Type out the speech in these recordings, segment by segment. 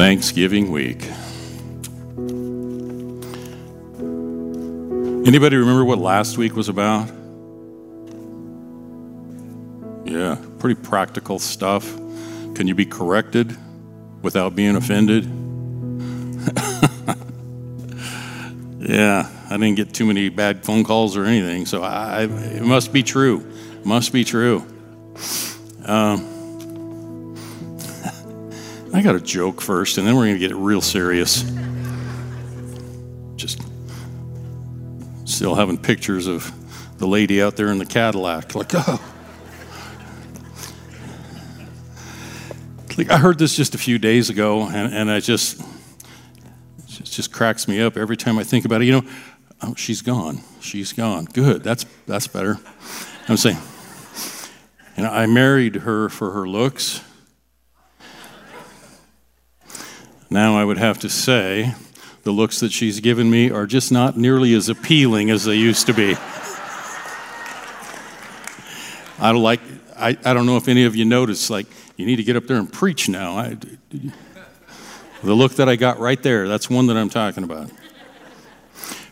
Thanksgiving week. Anybody remember what last week was about? Yeah, pretty practical stuff. Can you be corrected without being offended? yeah, I didn't get too many bad phone calls or anything, so I, it must be true. Must be true. Um, I got a joke first, and then we're going to get real serious. Just still having pictures of the lady out there in the Cadillac. Like, oh. Like, I heard this just a few days ago, and, and I just, it just cracks me up every time I think about it. You know, oh, she's gone. She's gone. Good. That's, that's better. I'm saying, you know, I married her for her looks. Now I would have to say the looks that she's given me are just not nearly as appealing as they used to be. I don't like, I, I don't know if any of you noticed, like, you need to get up there and preach now. I, the look that I got right there, that's one that I'm talking about.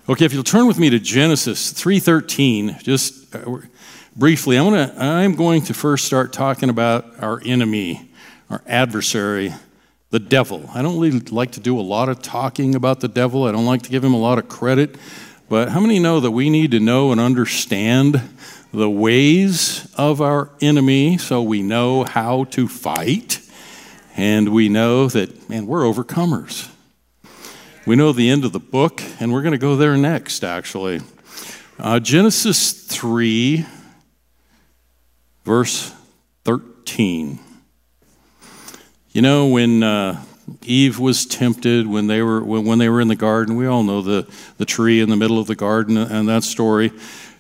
Okay, if you'll turn with me to Genesis 3:13, just uh, briefly, I'm, gonna, I'm going to first start talking about our enemy, our adversary, the devil. I don't really like to do a lot of talking about the devil, I don't like to give him a lot of credit. But how many know that we need to know and understand the ways of our enemy so we know how to fight? And we know that, man, we're overcomers. We know the end of the book, and we're going to go there next, actually. Uh, Genesis 3, verse 13. You know, when uh, Eve was tempted, when they were when, they were in the garden, we all know the, the tree in the middle of the garden and that story.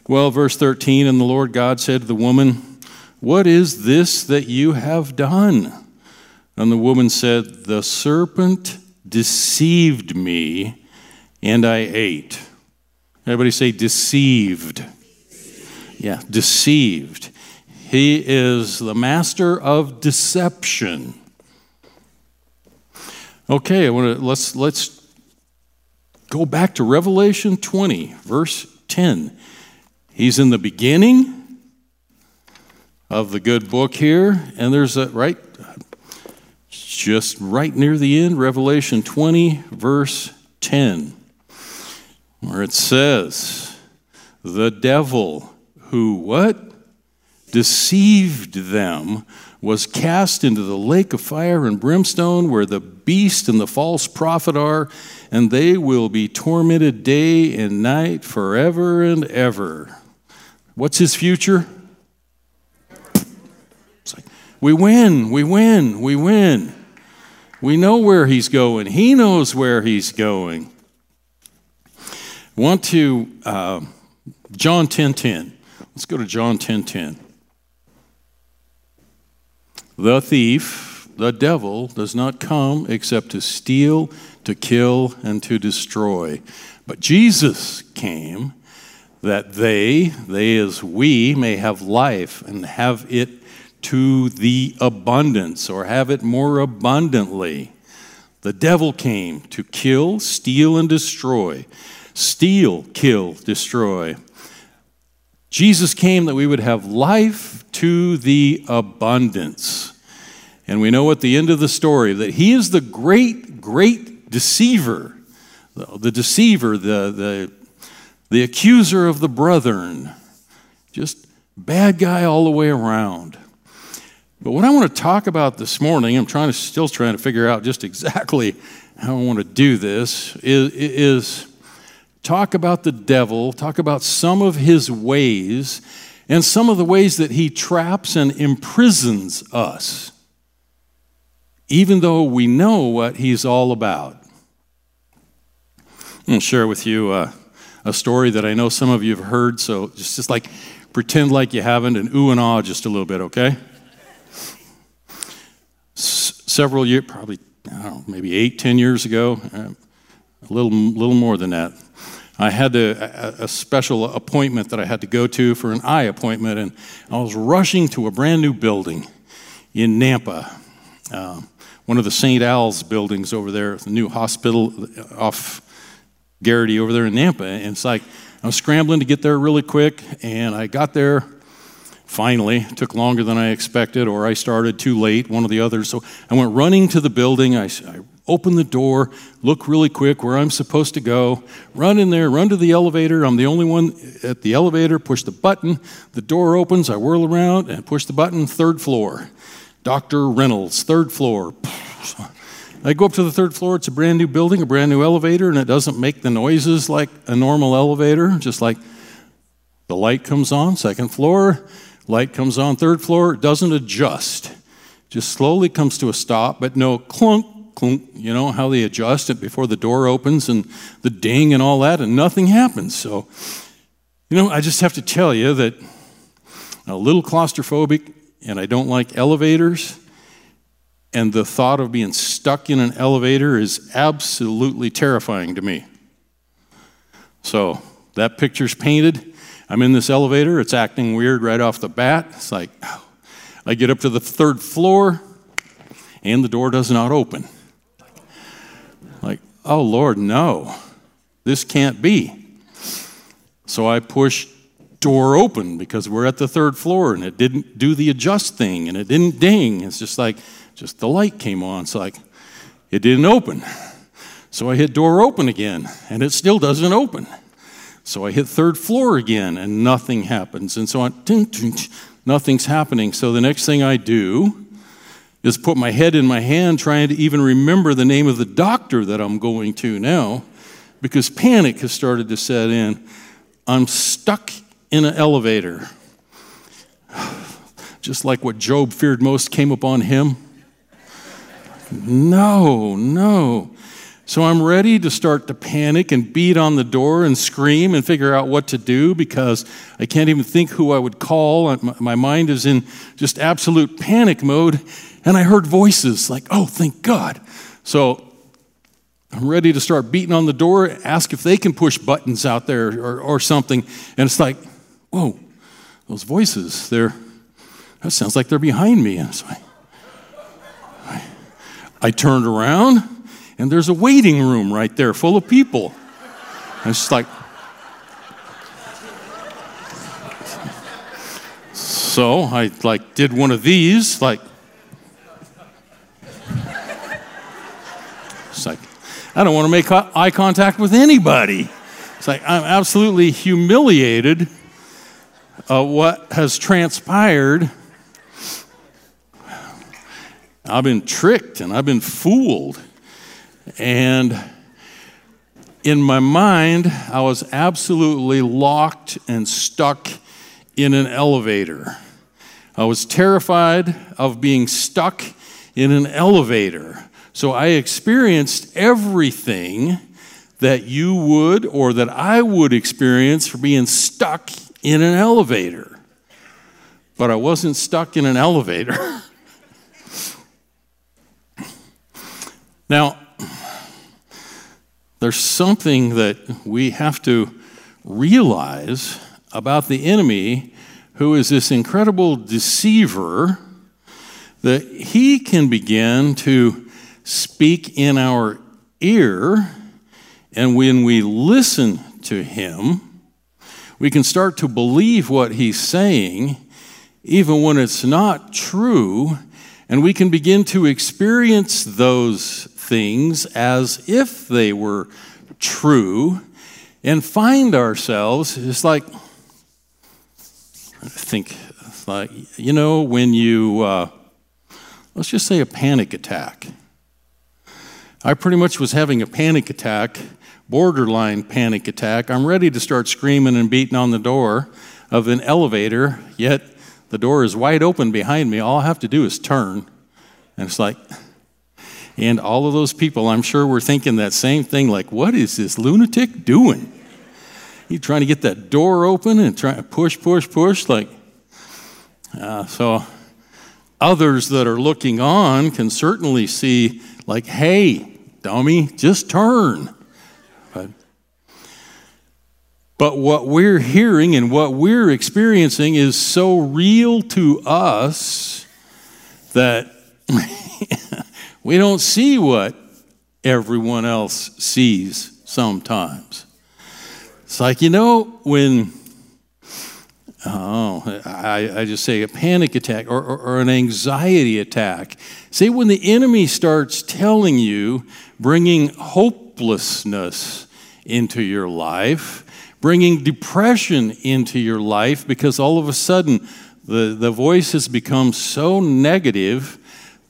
Well, verse 13, and the Lord God said to the woman, What is this that you have done? And the woman said, The serpent deceived me, and I ate. Everybody say deceived. Yeah, deceived. He is the master of deception. Okay, I want to let's let's go back to Revelation 20, verse 10. He's in the beginning of the good book here, and there's a right just right near the end, Revelation 20, verse 10, where it says, The devil who what? Deceived them was cast into the lake of fire and brimstone where the beast and the false prophet are, and they will be tormented day and night forever and ever. What's his future? Like, we win, we win, we win. We know where he's going. He knows where he's going. Want to uh, John 10:10. 10, 10. Let's go to John 10:10. 10, 10. The thief, the devil, does not come except to steal, to kill, and to destroy. But Jesus came that they, they as we, may have life and have it to the abundance or have it more abundantly. The devil came to kill, steal, and destroy. Steal, kill, destroy. Jesus came that we would have life to the abundance. And we know at the end of the story that he is the great, great deceiver, the deceiver, the, the, the accuser of the brethren. Just bad guy all the way around. But what I want to talk about this morning, I'm trying to still trying to figure out just exactly how I want to do this, is, is talk about the devil, talk about some of his ways, and some of the ways that he traps and imprisons us, even though we know what he's all about. I'm going to share with you uh, a story that I know some of you have heard, so just, just like pretend like you haven't and ooh and ah just a little bit, okay? Several years, probably, I don't know, maybe eight, ten years ago, uh, a little, little more than that. I had a, a, special appointment that I had to go to for an eye appointment, and I was rushing to a brand new building in Nampa. Uh, one of the St. Al's buildings over there, the new hospital off Garrity over there in Nampa. And it's like, I was scrambling to get there really quick, and I got there finally. It took longer than I expected, or I started too late, one of the others. So I went running to the building. I, I open the door, look really quick where I'm supposed to go, run in there, run to the elevator. I'm the only one at the elevator, push the button, the door opens, I whirl around and push the button, third floor. Dr. Reynolds, third floor. I go up to the third floor, it's a brand new building, a brand new elevator, and it doesn't make the noises like a normal elevator, just like the light comes on, second floor, light comes on, third floor, it doesn't adjust. Just slowly comes to a stop, but no clunk, clunk, you know, how they adjust it before the door opens and the ding and all that, and nothing happens. So, you know, I just have to tell you that I'm a little claustrophobic and I don't like elevators. And the thought of being stuck in an elevator is absolutely terrifying to me. So that picture's painted. I'm in this elevator. It's acting weird right off the bat. It's like, I get up to the third floor and the door does not open. Oh Lord, no, this can't be. So I push door open because we're at the third floor and it didn't do the adjust thing and it didn't ding. It's just like, just the light came on. It's like, it didn't open. So I hit door open again and it still doesn't open. So I hit third floor again and nothing happens. And so on, nothing's happening. So the next thing I do is put my head in my hand trying to even remember the name of the doctor that I'm going to now because panic has started to set in. I'm stuck in an elevator. Just like what Job feared most came upon him. No, no. So I'm ready to start to panic and beat on the door and scream and figure out what to do because I can't even think who I would call. My mind is in just absolute panic mode. And I heard voices like, oh, thank God. So I'm ready to start beating on the door, ask if they can push buttons out there or, or something. And it's like, whoa, those voices, they're, that sounds like they're behind me. And so I, I, I turned around, and there's a waiting room right there full of people. And it's like, so I like did one of these, like, it's like, I don't want to make eye contact with anybody. It's like I'm absolutely humiliated uh, what has transpired. I've been tricked and I've been fooled. And in my mind, I was absolutely locked and stuck in an elevator. I was terrified of being stuck in an elevator. So I experienced everything that you would or that I would experience for being stuck in an elevator. But I wasn't stuck in an elevator. now, there's something that we have to realize about the enemy, who is this incredible deceiver, that he can begin to speak in our ear, and when we listen to him, we can start to believe what he's saying, even when it's not true, and we can begin to experience those things as if they were true and find ourselves, it's like, I think, like, you know, when you, uh, let's just say a panic attack. I pretty much was having a panic attack borderline panic attack. I'm ready to start screaming and beating on the door of an elevator, yet the door is wide open behind me. All I have to do is turn. And it's like, and all of those people, I'm sure, were thinking that same thing like, what is this lunatic doing? He's trying to get that door open and trying to push, push, push. Like, uh, so others that are looking on can certainly see, like, hey, dummy, just turn. But what we're hearing and what we're experiencing is so real to us that We don't see what everyone else sees sometimes. It's like, you know, when, oh, I, I just say a panic attack or, or, or an anxiety attack. See, when the enemy starts telling you, bringing hopelessness into your life, bringing depression into your life because all of a sudden the, the voice has become so negative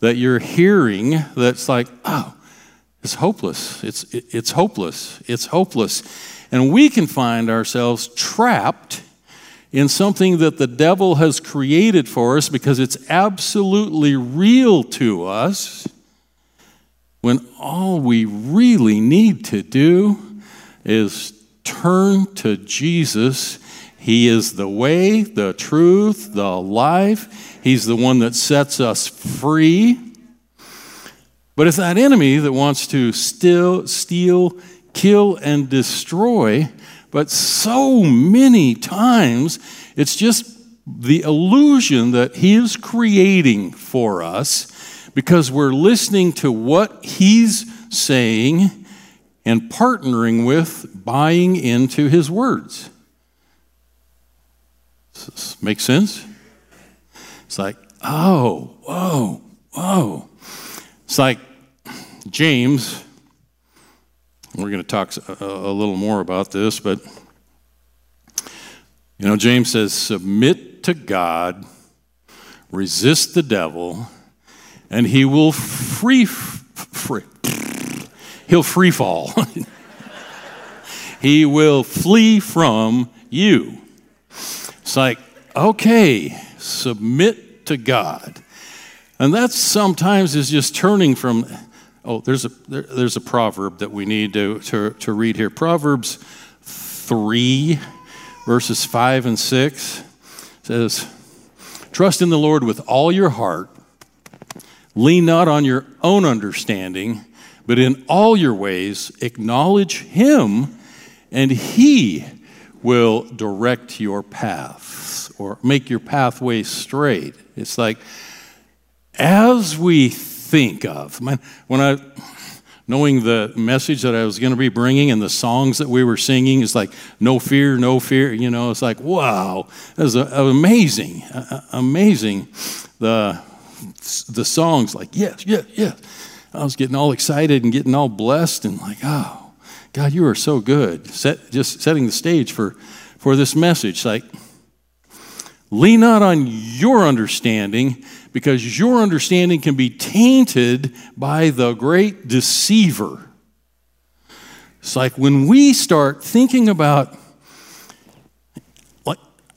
that you're hearing that's like, oh, it's hopeless. It's, it's hopeless. It's hopeless. And we can find ourselves trapped in something that the devil has created for us because it's absolutely real to us when all we really need to do is turn to Jesus. He is the way, the truth, the life. He's the one that sets us free. But it's that enemy that wants to still steal, kill, and destroy. But so many times, it's just the illusion that he is creating for us because we're listening to what he's saying and partnering with buying into his words. Does this make sense? It's like, oh, whoa, whoa. It's like James, we're going to talk a, little more about this, but you know, James says, submit to God, resist the devil, and he will free, free he'll free fall. he will flee from you. It's like, okay, submit to God. And that sometimes is just turning from, oh, there's a, there, there's a proverb that we need to, to, to read here. Proverbs 3, verses 5 and 6 says, Trust in the Lord with all your heart, lean not on your own understanding but in all your ways, acknowledge Him, and He will direct your paths or make your pathway straight. It's like, as we think of, when I, knowing the message that I was going to be bringing and the songs that we were singing, it's like, no fear, no fear. You know, it's like, wow, that was uh, amazing, uh, uh, amazing. The, the songs, like, yes, yes, yes. I was getting all excited and getting all blessed and like, oh, God, you are so good. Set, just setting the stage for, for this message. Like, lean not on your understanding because your understanding can be tainted by the great deceiver. It's like when we start thinking about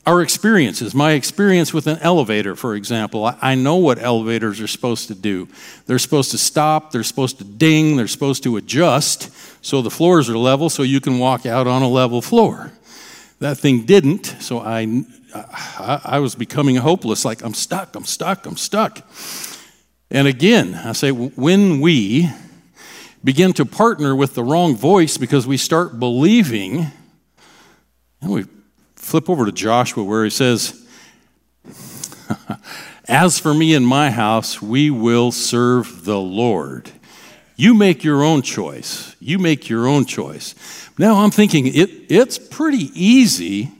our experiences, my experience with an elevator, for example, I, know what elevators are supposed to do. They're supposed to stop, they're supposed to ding, they're supposed to adjust so the floors are level so you can walk out on a level floor. That thing didn't, so I, I, I was becoming hopeless like, I'm stuck, I'm stuck, I'm stuck. And again, I say, when we begin to partner with the wrong voice because we start believing, and we flip over to Joshua where he says, As for me and my house, we will serve the Lord. You make your own choice. You make your own choice. Now I'm thinking it, it's pretty easy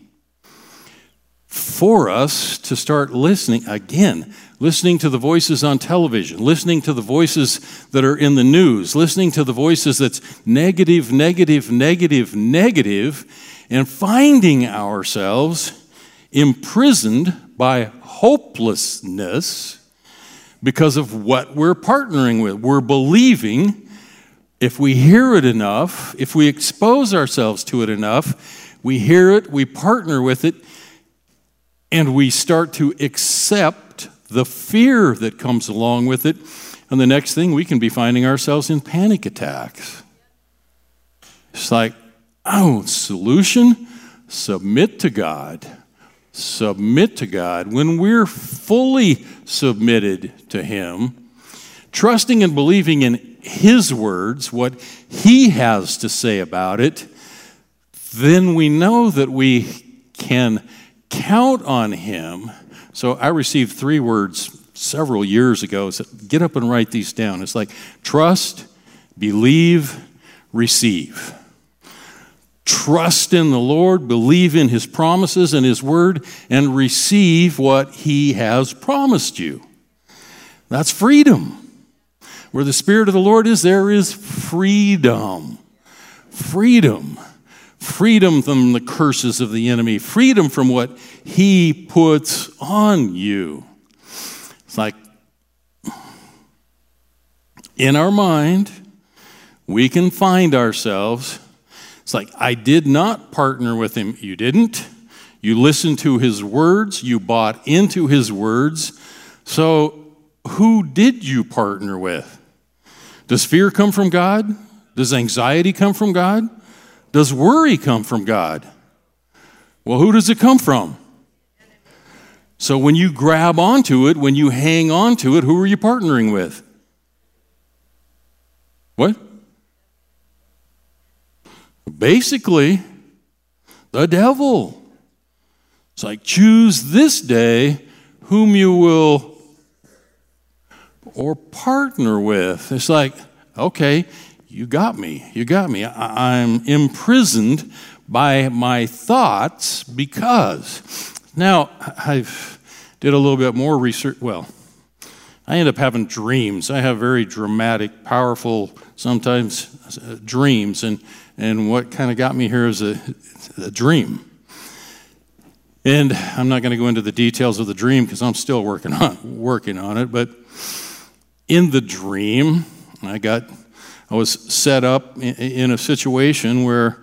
for us to start listening again, listening to the voices on television, listening to the voices that are in the news, listening to the voices that's negative, negative, negative, negative and finding ourselves imprisoned by hopelessness because of what we're partnering with. We're believing if we hear it enough, if we expose ourselves to it enough, we hear it, we partner with it, and we start to accept the fear that comes along with it. And the next thing, we can be finding ourselves in panic attacks. It's like, Oh, solution? Submit to God. Submit to God. When we're fully submitted to Him, trusting and believing in His words, what He has to say about it, then we know that we can count on Him. So I received three words several years ago. So get up and write these down. It's like trust, believe, receive. Trust in the Lord, believe in His promises and His word, and receive what He has promised you. That's freedom. Where the Spirit of the Lord is, there is freedom. Freedom. Freedom from the curses of the enemy, freedom from what He puts on you. It's like in our mind, we can find ourselves. It's like, I did not partner with him. You didn't. You listened to his words, you bought into his words. So, who did you partner with? Does fear come from God? Does anxiety come from God? Does worry come from God? Well, who does it come from? So when you grab onto it, when you hang on to it, who are you partnering with? What? Basically, the devil. It's like choose this day whom you will or partner with. It's like, okay, you got me. You got me. I, am imprisoned by my thoughts because now, I've did a little bit more research. Well, I end up having dreams. I have very dramatic, powerful, sometimes uh, dreams. And, and what kind of got me here is a, a dream. And I'm not going to go into the details of the dream because I'm still working on, working on it. But in the dream, I got, I was set up in, a situation where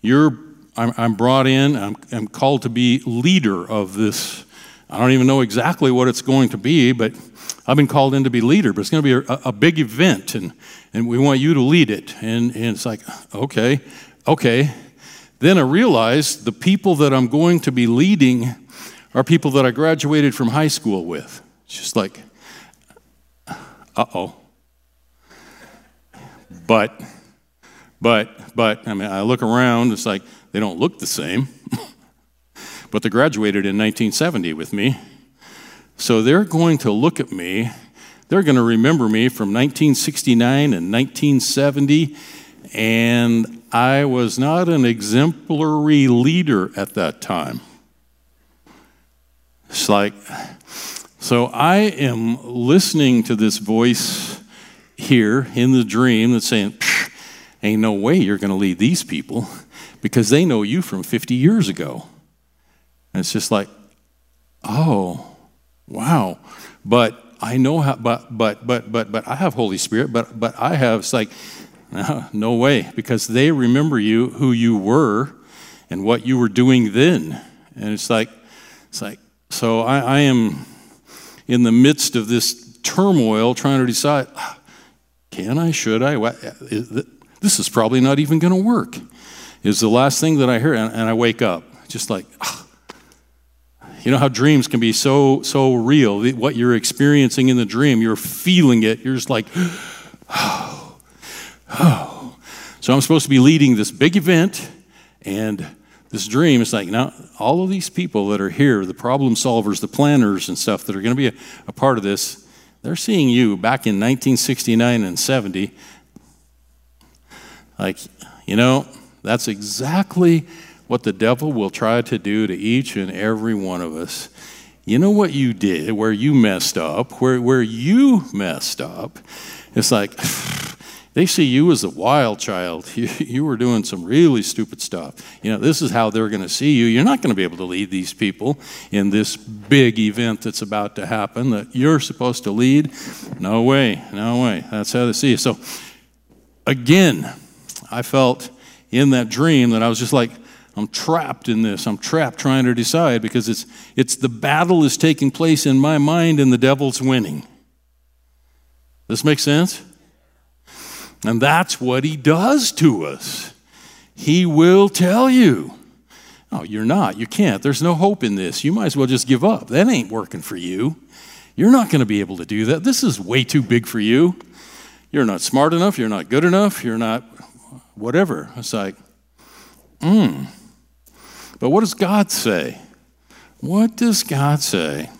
you're I'm, I'm brought in, I'm, I'm called to be leader of this. I don't even know exactly what it's going to be, but I've been called in to be leader, but it's going to be a, a, big event, and, and we want you to lead it. And, and it's like, okay, okay. Then I realized the people that I'm going to be leading are people that I graduated from high school with. It's just like, uh oh. But, but, but, I mean, I look around, it's like, they don't look the same, but they graduated in 1970 with me. So they're going to look at me. They're going to remember me from 1969 and 1970. And I was not an exemplary leader at that time. It's like, so I am listening to this voice here in the dream that's saying, Ain't no way you're going to lead these people because they know you from 50 years ago. And it's just like, oh, wow. But I know how, but, but, but, but, but I have Holy Spirit, but, but I have, it's like, no, no way, because they remember you, who you were, and what you were doing then. And it's like, it's like, so I, I am in the midst of this turmoil trying to decide, ah, can I, should I? This is probably not even going to work is the last thing that I hear, and, and I wake up just like, oh. you know how dreams can be so so real. What you're experiencing in the dream, you're feeling it. You're just like, oh, oh. So I'm supposed to be leading this big event, and this dream is like now all of these people that are here, the problem solvers, the planners, and stuff that are going to be a, a part of this. They're seeing you back in 1969 and 70. Like, you know, that's exactly what the devil will try to do to each and every one of us. You know what you did, where you messed up, where, where you messed up? It's like, they see you as a wild child. You, you were doing some really stupid stuff. You know, this is how they're going to see you. You're not going to be able to lead these people in this big event that's about to happen that you're supposed to lead. No way, no way. That's how they see you. So, again, I felt in that dream that I was just like, I'm trapped in this. I'm trapped trying to decide because it's, it's the battle is taking place in my mind and the devil's winning. This makes sense? And that's what he does to us. He will tell you, oh, you're not. You can't. There's no hope in this. You might as well just give up. That ain't working for you. You're not going to be able to do that. This is way too big for you. You're not smart enough. You're not good enough. You're not whatever. It's like, hmm. But what does God say? What does God say?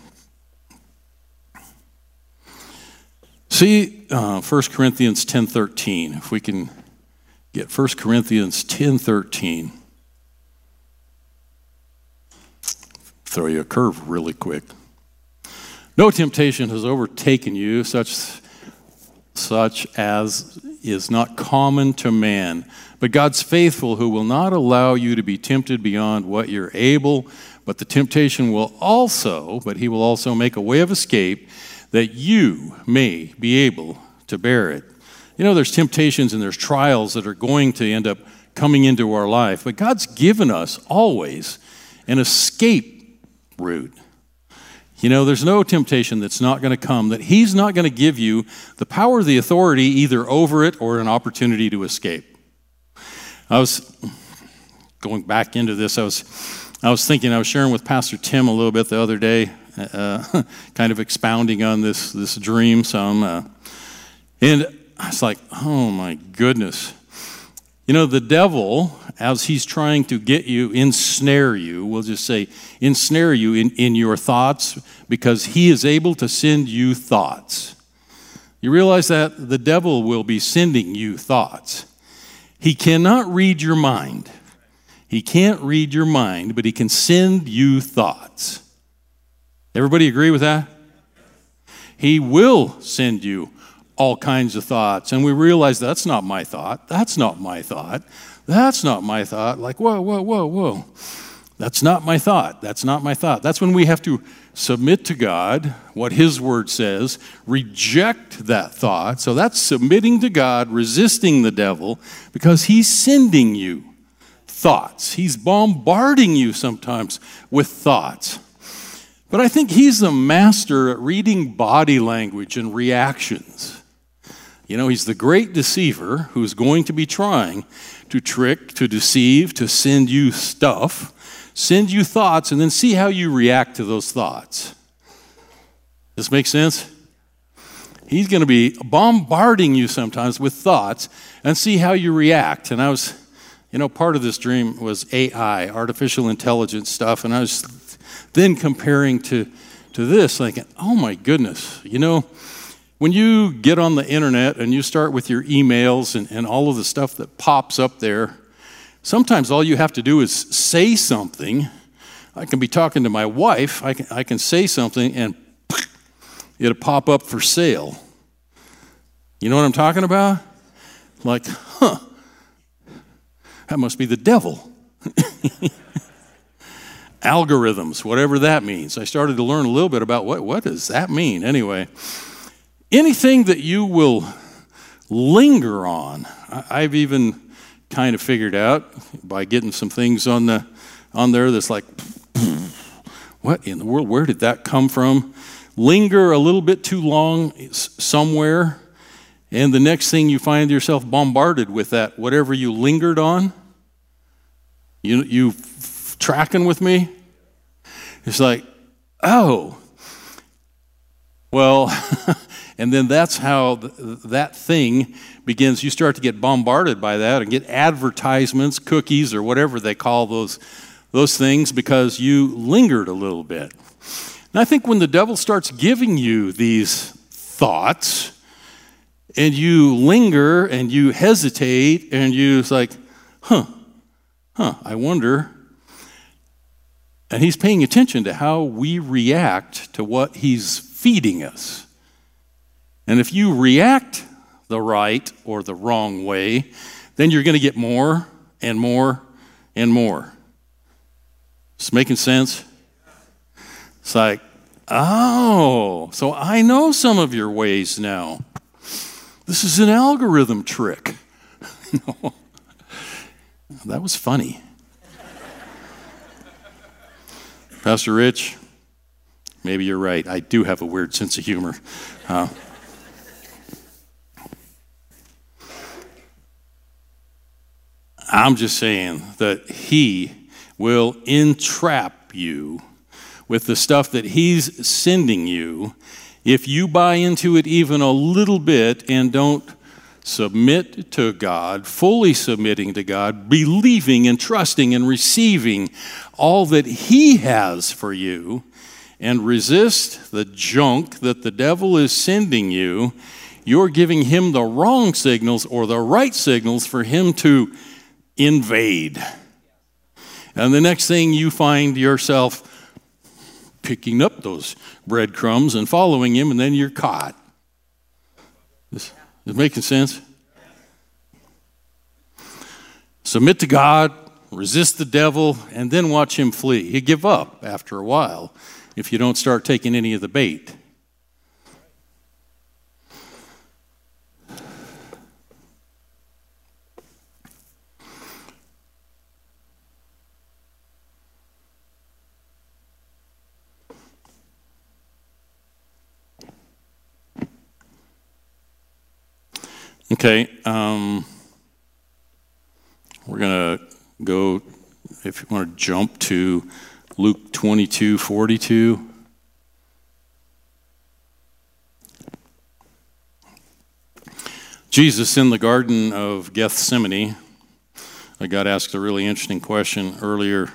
See uh, 1 Corinthians 10.13, if we can get 1 Corinthians 10.13. Throw you a curve really quick. No temptation has overtaken you such, such as is not common to man. But God's faithful, who will not allow you to be tempted beyond what you're able, but the temptation will also, but he will also make a way of escape that you may be able to bear it. You know, there's temptations and there's trials that are going to end up coming into our life, but God's given us always an escape route. You know, there's no temptation that's not going to come that He's not going to give you the power, the authority either over it or an opportunity to escape. I was going back into this. I was, I was thinking. I was sharing with Pastor Tim a little bit the other day, uh, kind of expounding on this this dream some, uh, and I was like, oh my goodness. You know, the devil, as he's trying to get you, ensnare you, we'll just say, ensnare you in, in your thoughts because he is able to send you thoughts. You realize that the devil will be sending you thoughts. He cannot read your mind. He can't read your mind, but he can send you thoughts. Everybody agree with that? He will send you all kinds of thoughts. And we realize that's not my thought. That's not my thought. That's not my thought. Like, whoa, whoa, whoa, whoa. That's not my thought. That's not my thought. That's when we have to submit to God what His Word says, reject that thought. So that's submitting to God, resisting the devil, because He's sending you thoughts. He's bombarding you sometimes with thoughts. But I think He's a master at reading body language and reactions. You know, he's the great deceiver who's going to be trying to trick, to deceive, to send you stuff, send you thoughts, and then see how you react to those thoughts. Does this makes sense? He's going to be bombarding you sometimes with thoughts and see how you react. And I was, you know, part of this dream was AI, artificial intelligence stuff, and I was then comparing to, to this, thinking, oh my goodness, you know, when you get on the internet and you start with your emails and, and all of the stuff that pops up there, sometimes all you have to do is say something. I can be talking to my wife, I can, I can say something, and it'll pop up for sale. You know what I'm talking about? Like, huh, that must be the devil. Algorithms, whatever that means. I started to learn a little bit about what, what does that mean anyway. Anything that you will linger on, I've even kind of figured out by getting some things on the on there that's like what in the world where did that come from linger a little bit too long somewhere and the next thing you find yourself bombarded with that whatever you lingered on you you tracking with me it's like oh well And then that's how th- that thing begins. You start to get bombarded by that and get advertisements, cookies, or whatever they call those, those things because you lingered a little bit. And I think when the devil starts giving you these thoughts, and you linger and you hesitate and you it's like, huh, huh, I wonder. And he's paying attention to how we react to what he's feeding us. And if you react the right or the wrong way, then you're going to get more and more and more. It's making sense? It's like, oh, so I know some of your ways now. This is an algorithm trick. That was funny. Pastor Rich, maybe you're right. I do have a weird sense of humor. Uh, I'm just saying that He will entrap you with the stuff that He's sending you if you buy into it even a little bit and don't submit to God, fully submitting to God, believing and trusting and receiving all that He has for you, and resist the junk that the devil is sending you, you're giving him the wrong signals or the right signals for him to invade. And the next thing you find yourself picking up those breadcrumbs and following him, and then you're caught. Is it making sense? Submit to God, resist the devil, and then watch him flee. You give up after a while if you don't start taking any of the bait. Okay, um, we're going to go, if you want to jump to Luke 22 42. Jesus in the Garden of Gethsemane, I got asked a really interesting question earlier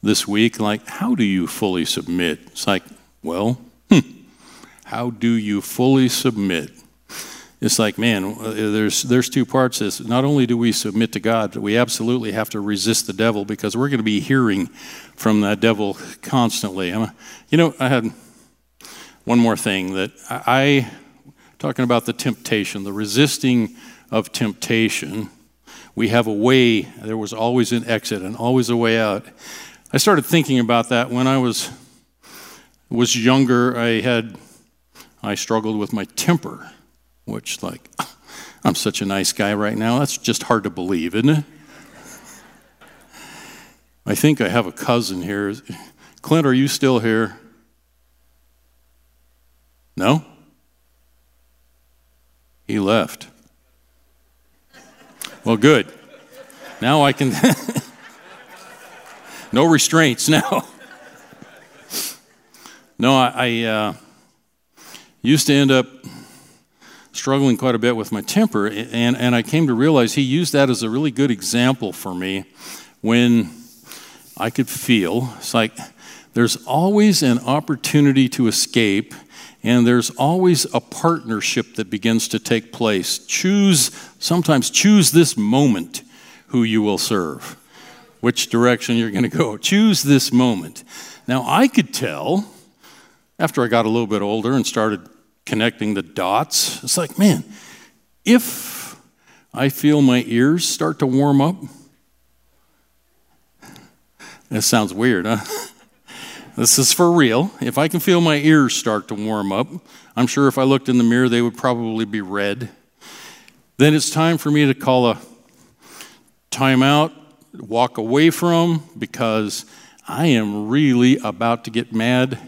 this week like, how do you fully submit? It's like, well, hmm, how do you fully submit? It's like, man, uh, there's, there's two parts to this. Not only do we submit to God, but we absolutely have to resist the devil because we're going to be hearing from that devil constantly. You know, I had one more thing that I, talking about the temptation, the resisting of temptation, we have a way, there was always an exit and always a way out. I started thinking about that when I was, was younger. I had, I struggled with my temper which, like, I'm such a nice guy right now. That's just hard to believe, isn't it? I think I have a cousin here. Clint, are you still here? No? He left. Well, good. Now I can. no restraints now. no, I, I uh, used to end up struggling quite a bit with my temper, and, and I came to realize he used that as a really good example for me when I could feel it's like there's always an opportunity to escape, and there's always a partnership that begins to take place. Choose, sometimes choose this moment who you will serve, which direction you're going to go. Choose this moment. Now, I could tell after I got a little bit older and started connecting the dots. It's like, man, if I feel my ears start to warm up, that sounds weird, huh? This is for real. If I can feel my ears start to warm up, I'm sure if I looked in the mirror, they would probably be red. Then it's time for me to call a timeout, walk away from, because I am really about to get mad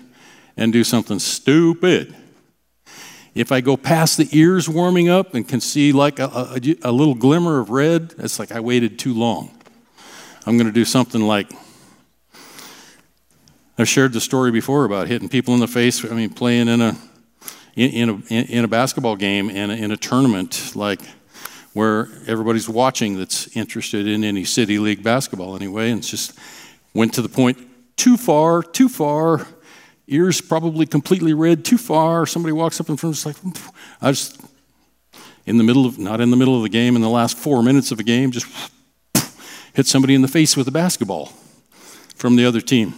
and do something stupid. If I go past the ears warming up and can see like a, a, a little glimmer of red, it's like I waited too long. I'm going to do something like I've shared the story before about hitting people in the face. I mean, playing in a in, in a in a basketball game and in a tournament like where everybody's watching that's interested in any city league basketball anyway, and it's just went to the point too far, too far ears probably completely red, too far. Somebody walks up in front of us like, I just, in the middle of, not in the middle of the game, in the last four minutes of a game, just hit somebody in the face with a basketball from the other team.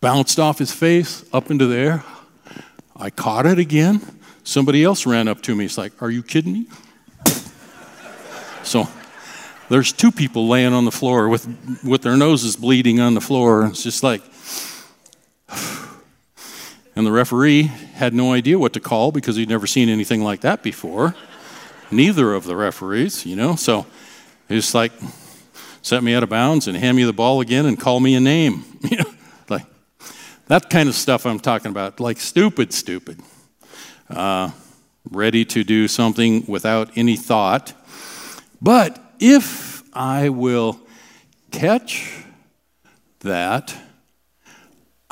Bounced off his face up into the air. I caught it again. Somebody else ran up to me. It's like, Are you kidding me? so there's two people laying on the floor with, with their noses bleeding on the floor. It's just like, and the referee had no idea what to call because he'd never seen anything like that before. Neither of the referees, you know. So he just like set me out of bounds and hand me the ball again and call me a name. You know, like that kind of stuff I'm talking about. Like stupid, stupid. Uh, ready to do something without any thought. But if I will catch that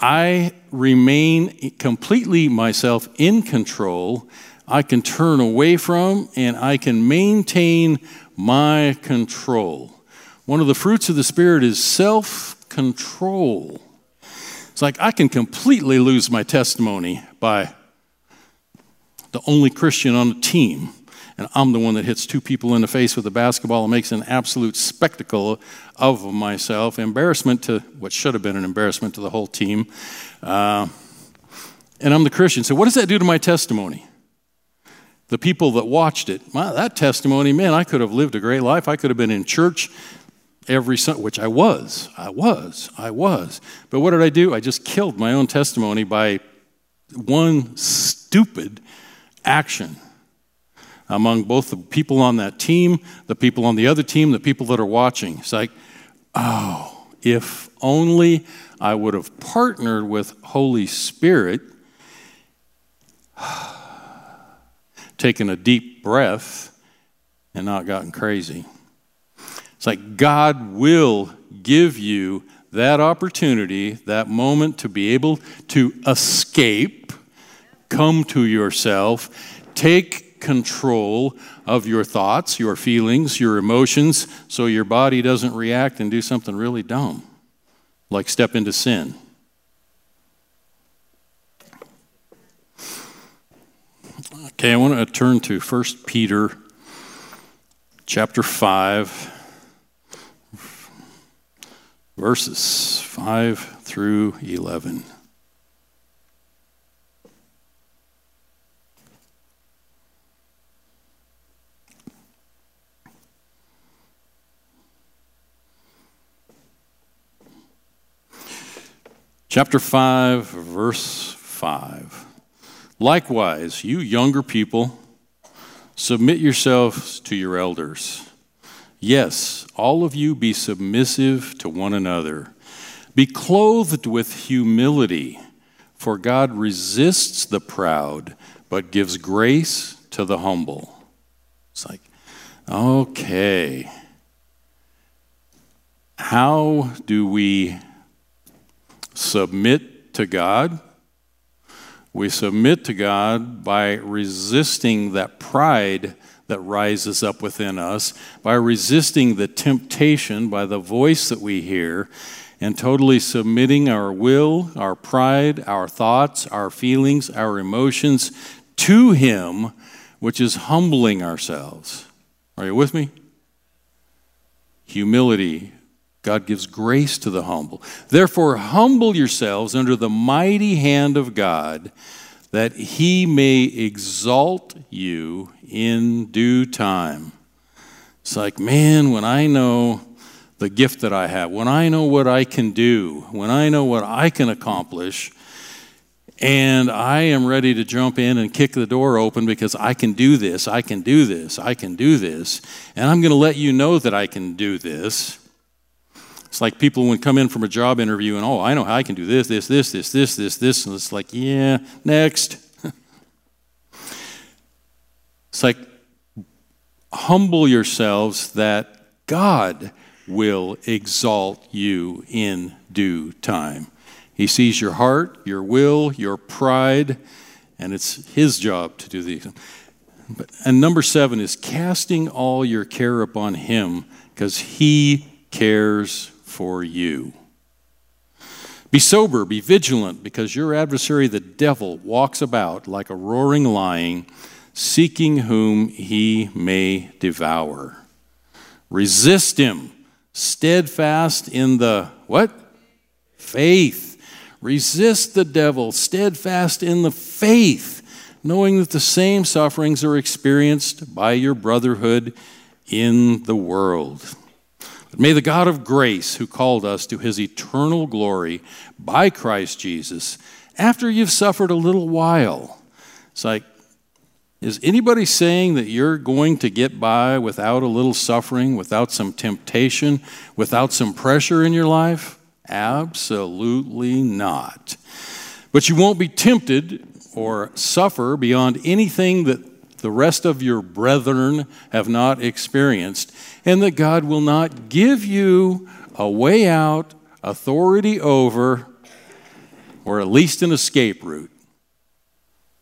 I remain completely myself in control. I can turn away from and I can maintain my control. One of the fruits of the Spirit is self control. It's like I can completely lose my testimony by the only Christian on the team. And I'm the one that hits two people in the face with a basketball and makes an absolute spectacle of myself. Embarrassment to what should have been an embarrassment to the whole team. Uh, and I'm the Christian. So, what does that do to my testimony? The people that watched it, that testimony, man, I could have lived a great life. I could have been in church every Sunday, which I was. I was. I was. But what did I do? I just killed my own testimony by one stupid action among both the people on that team, the people on the other team, the people that are watching. It's like, oh, if only I would have partnered with Holy Spirit, taken a deep breath, and not gotten crazy. It's like God will give you that opportunity, that moment to be able to escape, come to yourself, take control of your thoughts, your feelings, your emotions, so your body doesn't react and do something really dumb, like step into sin. Okay, I want to turn to 1 Peter chapter 5 verses 5 through 11. Chapter 5, verse 5. Likewise, you younger people, submit yourselves to your elders. Yes, all of you be submissive to one another. Be clothed with humility, for God resists the proud, but gives grace to the humble. It's like, okay. How do we submit to God? We submit to God by resisting that pride that rises up within us, by resisting the temptation by the voice that we hear, and totally submitting our will, our pride, our thoughts, our feelings, our emotions to Him, which is humbling ourselves. Are you with me? Humility. God gives grace to the humble. Therefore, humble yourselves under the mighty hand of God that he may exalt you in due time. It's like, man, when I know the gift that I have, when I know what I can do, when I know what I can accomplish, and I am ready to jump in and kick the door open because I can do this, I can do this, I can do this, and I'm going to let you know that I can do this. It's like people would come in from a job interview and, oh, I know how I can do this, this, this, this, this, this, this. And it's like, yeah, next. it's like, humble yourselves that God will exalt you in due time. He sees your heart, your will, your pride, and it's His job to do these. But, And number seven is casting all your care upon Him because He cares for you. Be sober, be vigilant, because your adversary, the devil, walks about like a roaring lion, seeking whom he may devour. Resist him, steadfast in the what? Faith. Resist the devil, steadfast in the faith, knowing that the same sufferings are experienced by your brotherhood in the world. But may the God of grace, who called us to his eternal glory by Christ Jesus, after you've suffered a little while, it's like, is anybody saying that you're going to get by without a little suffering, without some temptation, without some pressure in your life? Absolutely not. But you won't be tempted or suffer beyond anything that the rest of your brethren have not experienced, and that God will not give you a way out, authority over, or at least an escape route.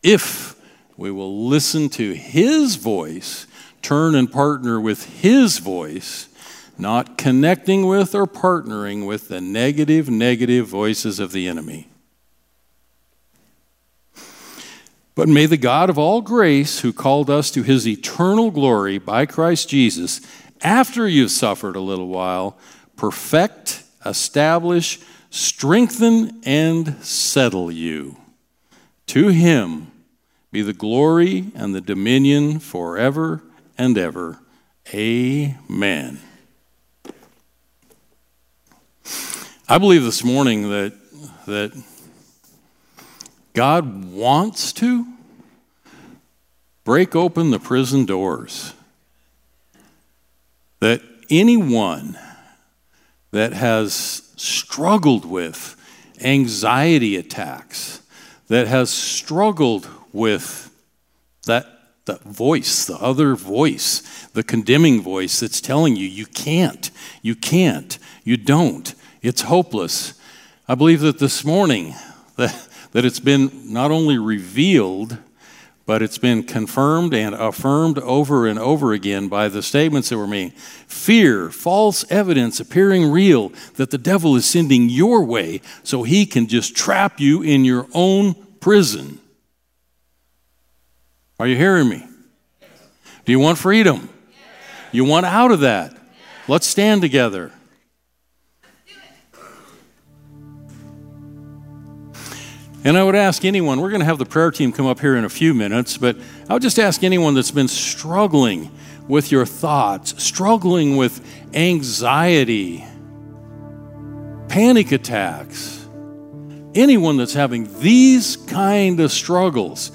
If we will listen to His voice, turn and partner with His voice, not connecting with or partnering with the negative, negative voices of the enemy. But may the God of all grace, who called us to his eternal glory by Christ Jesus, after you've suffered a little while, perfect, establish, strengthen, and settle you. To him be the glory and the dominion forever and ever. Amen. I believe this morning that, that God wants to break open the prison doors. That anyone that has struggled with anxiety attacks, that has struggled with that, that voice, the other voice, the condemning voice that's telling you, you can't, you can't, you don't, it's hopeless. I believe that this morning that, that it's been not only revealed, but it's been confirmed and affirmed over and over again by the statements that were made. Fear, false evidence appearing real that the devil is sending your way so he can just trap you in your own prison. Are you hearing me? Do you want freedom? You want out of that? Let's stand together. And I would ask anyone, we're going to have the prayer team come up here in a few minutes, but I would just ask anyone that's been struggling with your thoughts, struggling with anxiety, panic attacks, anyone that's having these kind of struggles,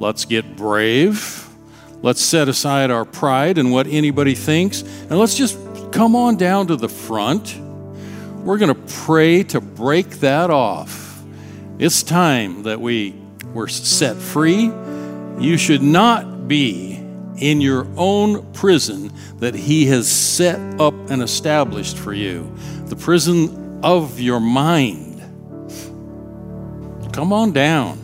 let's get brave. Let's set aside our pride and what anybody thinks, and let's just come on down to the front. We're going to pray to break that off. It's time that we were set free. You should not be in your own prison that He has set up and established for you, the prison of your mind. Come on down.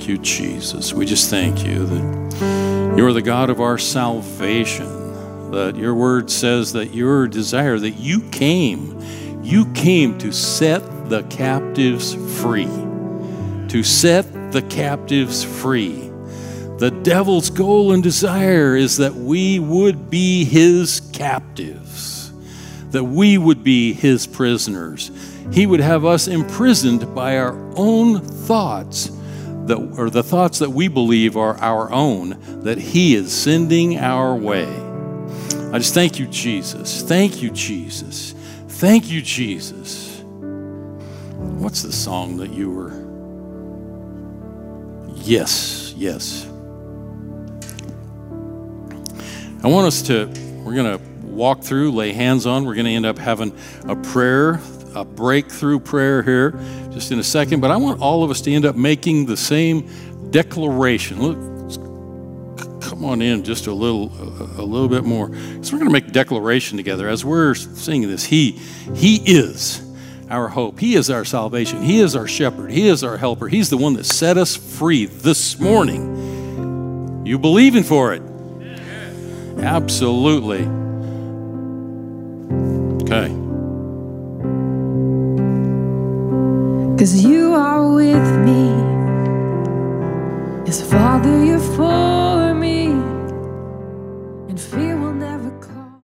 Thank you, Jesus. We just thank you that you're the God of our salvation. That your word says that your desire, that you came, you came to set the captives free. To set the captives free. The devil's goal and desire is that we would be his captives, that we would be his prisoners. He would have us imprisoned by our own thoughts that, or the thoughts that we believe are our own that He is sending our way. I just thank you, Jesus. Thank you, Jesus. Thank you, Jesus. What's the song that you were? Yes, yes. I want us to, we're going to walk through, lay hands on. We're going to end up having a prayer a breakthrough prayer here just in a second, but I want all of us to end up making the same declaration. Look, come on in just a little, a, a little bit more. So we're going to make a declaration together as we're singing this. He, He is our hope. He is our salvation. He is our shepherd. He is our helper. He's the one that set us free this morning. You believing for it? Absolutely. Okay. Cause you are with me. As Father, you're for me. And